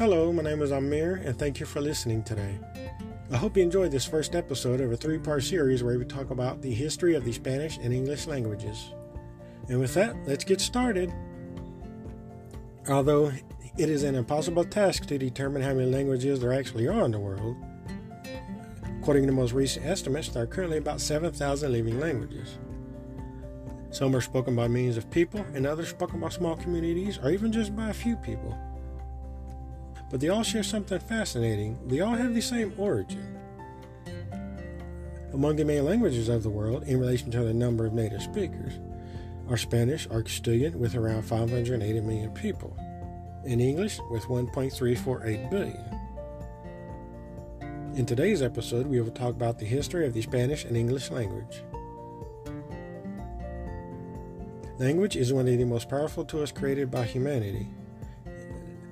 Hello, my name is Amir, and thank you for listening today. I hope you enjoyed this first episode of a three part series where we talk about the history of the Spanish and English languages. And with that, let's get started. Although it is an impossible task to determine how many languages there actually are in the world, according to the most recent estimates, there are currently about 7,000 living languages. Some are spoken by millions of people, and others spoken by small communities or even just by a few people. But they all share something fascinating. They all have the same origin. Among the main languages of the world, in relation to the number of native speakers, are Spanish or Castilian with around 580 million people, and English with 1.348 billion. In today's episode, we will talk about the history of the Spanish and English language. Language is one of the most powerful tools created by humanity.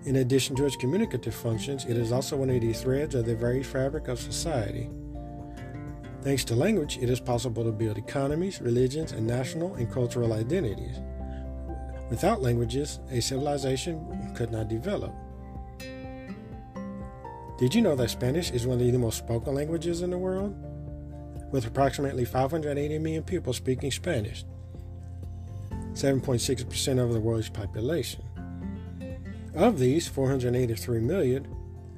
In addition to its communicative functions, it is also one of the threads of the very fabric of society. Thanks to language, it is possible to build economies, religions, and national and cultural identities. Without languages, a civilization could not develop. Did you know that Spanish is one of the most spoken languages in the world? With approximately 580 million people speaking Spanish, 7.6% of the world's population. Of these, 483 million,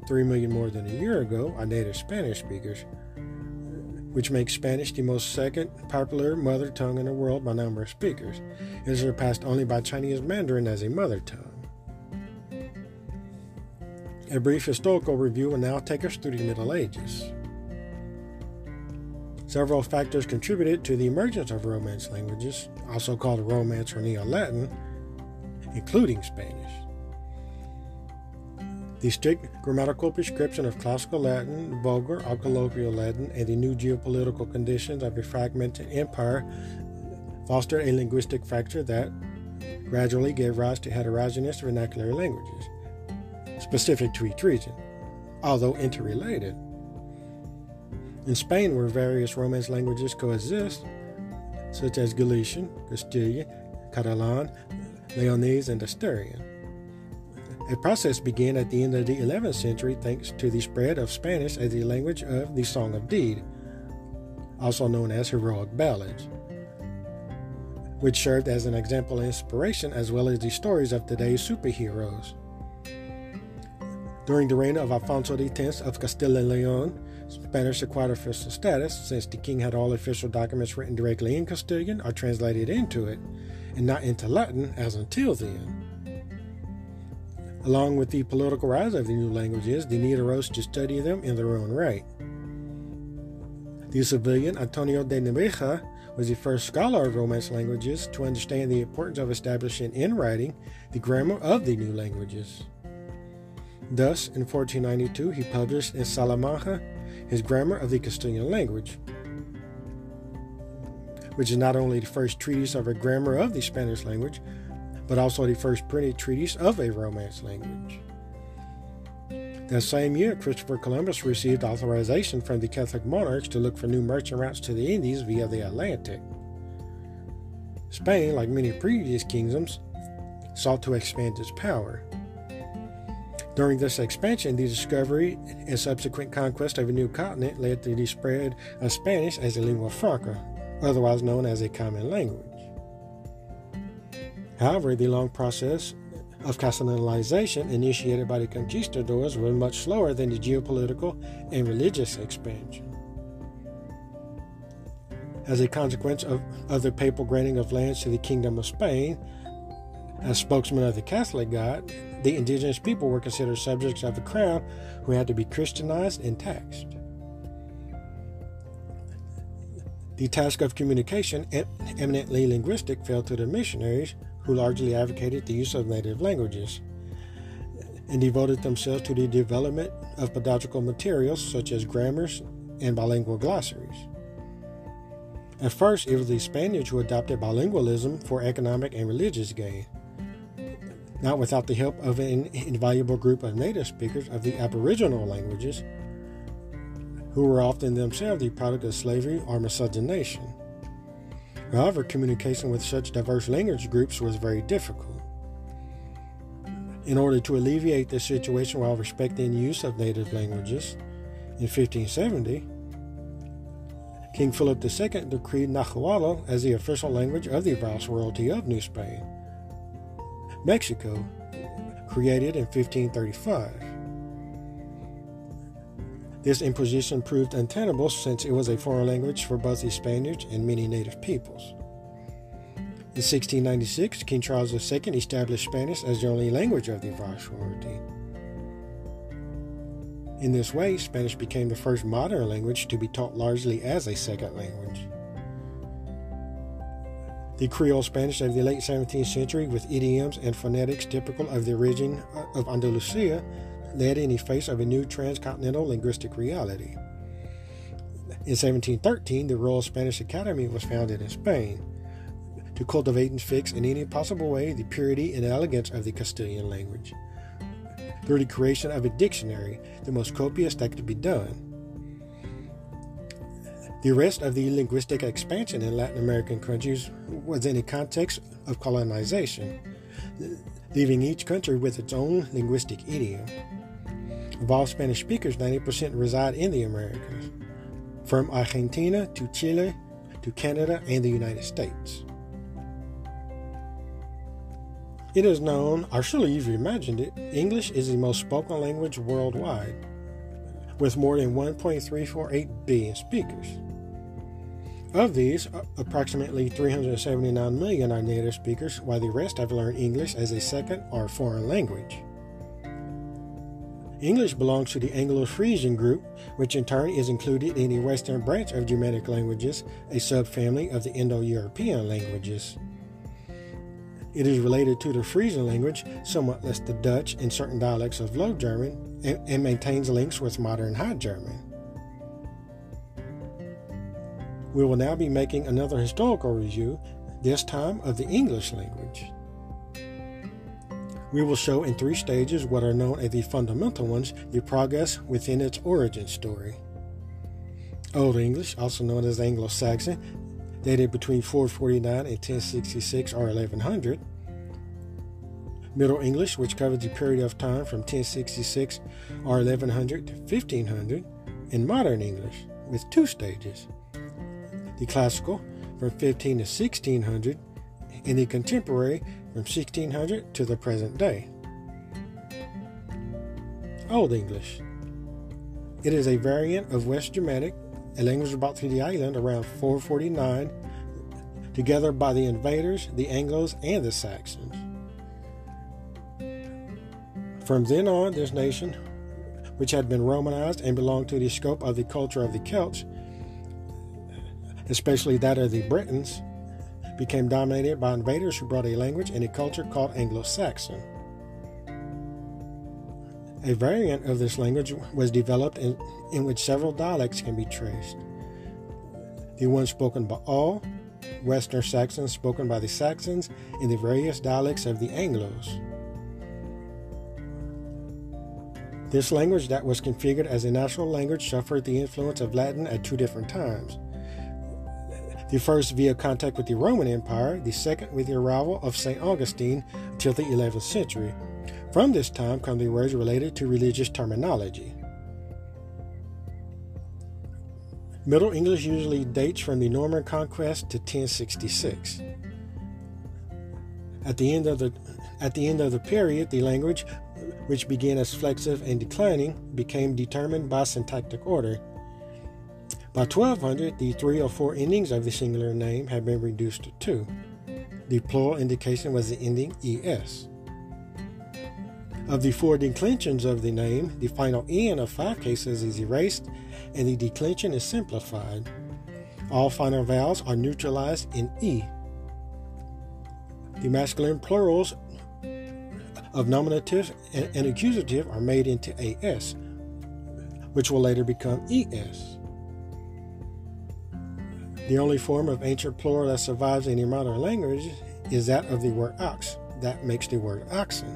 3 million more than a year ago, are native Spanish speakers, which makes Spanish the most second popular mother tongue in the world by number of speakers. It is surpassed only by Chinese Mandarin as a mother tongue. A brief historical review will now take us through the Middle Ages. Several factors contributed to the emergence of Romance languages, also called Romance or Neo Latin, including Spanish. The strict grammatical prescription of classical Latin, vulgar or colloquial Latin, and the new geopolitical conditions of a fragmented empire fostered a linguistic fracture that gradually gave rise to heterogeneous vernacular languages, specific to each region, although interrelated. In Spain, where various Romance languages coexist, such as Galician, Castilian, Catalan, Leonese, and Asturian. A process began at the end of the 11th century thanks to the spread of Spanish as the language of the Song of Deed, also known as heroic ballads, which served as an example of inspiration as well as the stories of today's superheroes. During the reign of Alfonso X of Castile and Leon, Spanish acquired official status since the king had all official documents written directly in Castilian or translated into it, and not into Latin as until then. Along with the political rise of the new languages, the need arose to study them in their own right. The Sevillian Antonio de Nebrija was the first scholar of Romance languages to understand the importance of establishing in writing the grammar of the new languages. Thus, in 1492, he published in Salamanca his Grammar of the Castilian Language, which is not only the first treatise of a grammar of the Spanish language, but also the first printed treatise of a Romance language. That same year, Christopher Columbus received authorization from the Catholic monarchs to look for new merchant routes to the Indies via the Atlantic. Spain, like many previous kingdoms, sought to expand its power. During this expansion, the discovery and subsequent conquest of a new continent led to the spread of Spanish as a lingua franca, otherwise known as a common language. However, the long process of Castellanization initiated by the conquistadors was much slower than the geopolitical and religious expansion. As a consequence of, of the papal granting of lands to the Kingdom of Spain, as spokesman of the Catholic God, the indigenous people were considered subjects of the crown who had to be Christianized and taxed. The task of communication, eminently linguistic, fell to the missionaries, who largely advocated the use of native languages and devoted themselves to the development of pedagogical materials such as grammars and bilingual glossaries. At first, it was the Spaniards who adopted bilingualism for economic and religious gain not without the help of an invaluable group of native speakers of the Aboriginal languages, who were often themselves the product of slavery or miscegenation. However, communication with such diverse language groups was very difficult. In order to alleviate this situation while respecting the use of native languages, in 1570, King Philip II decreed Nahuatl as the official language of the Viceroyalty of New Spain. Mexico, created in 1535. This imposition proved untenable since it was a foreign language for both the Spaniards and many native peoples. In 1696, King Charles II established Spanish as the only language of the Viceroyalty. In this way, Spanish became the first modern language to be taught largely as a second language. The Creole Spanish of the late 17th century, with idioms and phonetics typical of the origin of Andalusia, led in the face of a new transcontinental linguistic reality. In 1713, the Royal Spanish Academy was founded in Spain to cultivate and fix in any possible way the purity and elegance of the Castilian language through the creation of a dictionary, the most copious that could be done. The rest of the linguistic expansion in Latin American countries was in the context of colonization, leaving each country with its own linguistic idiom. Of all Spanish speakers, 90% reside in the Americas, from Argentina to Chile to Canada and the United States. It is known, or surely you've imagined it, English is the most spoken language worldwide, with more than 1.348 billion speakers. Of these, approximately 379 million are native speakers, while the rest have learned English as a second or foreign language. English belongs to the Anglo-Frisian group, which in turn is included in the western branch of Germanic languages, a subfamily of the Indo-European languages. It is related to the Frisian language, somewhat less the Dutch and certain dialects of Low German, and, and maintains links with modern High German. We will now be making another historical review, this time of the English language. We will show in three stages what are known as the fundamental ones, the progress within its origin story. Old English, also known as Anglo Saxon, dated between 449 and 1066 or 1100. Middle English, which covers the period of time from 1066 or 1100 to 1500, and Modern English, with two stages. The Classical, from 15 to 1600, and the Contemporary, from 1600 to the present day. Old English. It is a variant of West Germanic a language brought to the island around 449, together by the invaders, the Anglos, and the Saxons. From then on, this nation, which had been Romanized and belonged to the scope of the culture of the Celts, especially that of the Britons, became dominated by invaders who brought a language and a culture called Anglo Saxon. A variant of this language was developed in, in which several dialects can be traced. The one spoken by all, Western Saxons spoken by the Saxons, and the various dialects of the Anglos. This language that was configured as a national language suffered the influence of Latin at two different times. The first via contact with the Roman Empire, the second with the arrival of St. Augustine until the 11th century. From this time come the words related to religious terminology. Middle English usually dates from the Norman conquest to 1066. At the end of the at the end of the period, the language, which began as flexive and declining, became determined by syntactic order. By 1200, the three or four endings of the singular name had been reduced to two. The plural indication was the ending es. Of the four declensions of the name, the final N of five cases is erased and the declension is simplified. All final vowels are neutralized in E. The masculine plurals of nominative and accusative are made into AS, which will later become ES. The only form of ancient plural that survives in the modern language is that of the word ox. That makes the word oxen.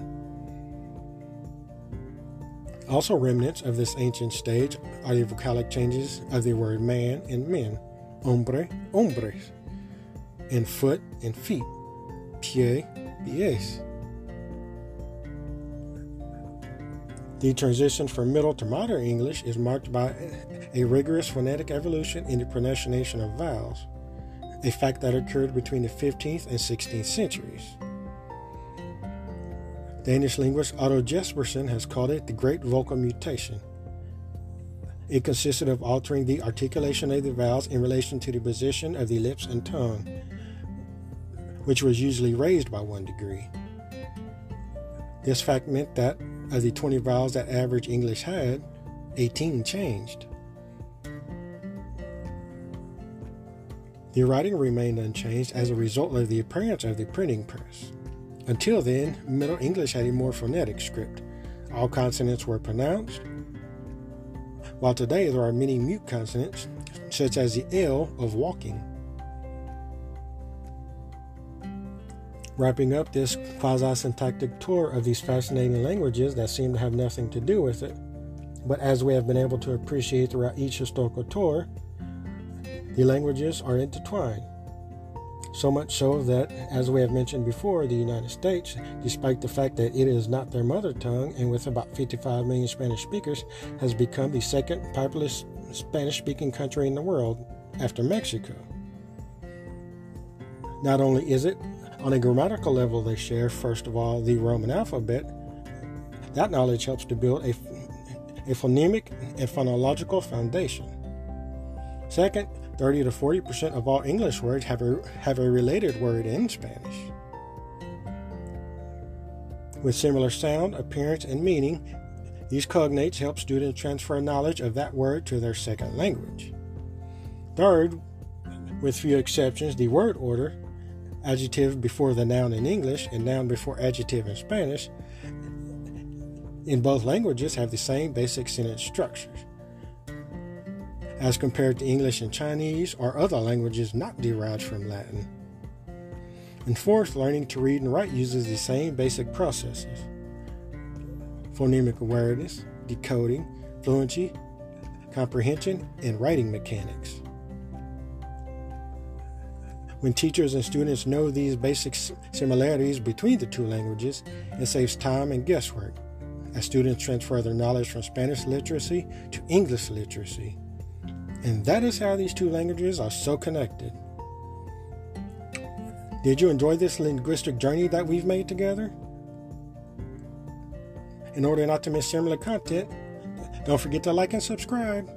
Also, remnants of this ancient stage are the vocalic changes of the word man and men, hombre, hombres, and foot and feet, pie, pies. The transition from Middle to Modern English is marked by a rigorous phonetic evolution in the pronunciation of vowels, a fact that occurred between the 15th and 16th centuries. Danish linguist Otto Jespersen has called it the Great Vocal Mutation. It consisted of altering the articulation of the vowels in relation to the position of the lips and tongue, which was usually raised by one degree. This fact meant that of the 20 vowels that average English had, 18 changed. The writing remained unchanged as a result of the appearance of the printing press. Until then, Middle English had a more phonetic script. All consonants were pronounced, while today there are many mute consonants, such as the L of walking. Wrapping up this quasi syntactic tour of these fascinating languages that seem to have nothing to do with it, but as we have been able to appreciate throughout each historical tour, the languages are intertwined. So much so that, as we have mentioned before, the United States, despite the fact that it is not their mother tongue and with about 55 million Spanish speakers, has become the second populous Spanish speaking country in the world after Mexico. Not only is it on a grammatical level, they share, first of all, the Roman alphabet. That knowledge helps to build a, a phonemic and phonological foundation. Second, 30 to 40% of all English words have a, have a related word in Spanish. With similar sound, appearance, and meaning, these cognates help students transfer knowledge of that word to their second language. Third, with few exceptions, the word order adjective before the noun in English and noun before adjective in Spanish, in both languages have the same basic sentence structures. As compared to English and Chinese or other languages not derived from Latin. And fourth, learning to read and write uses the same basic processes phonemic awareness, decoding, fluency, comprehension, and writing mechanics. When teachers and students know these basic similarities between the two languages, it saves time and guesswork as students transfer their knowledge from Spanish literacy to English literacy. And that is how these two languages are so connected. Did you enjoy this linguistic journey that we've made together? In order not to miss similar content, don't forget to like and subscribe.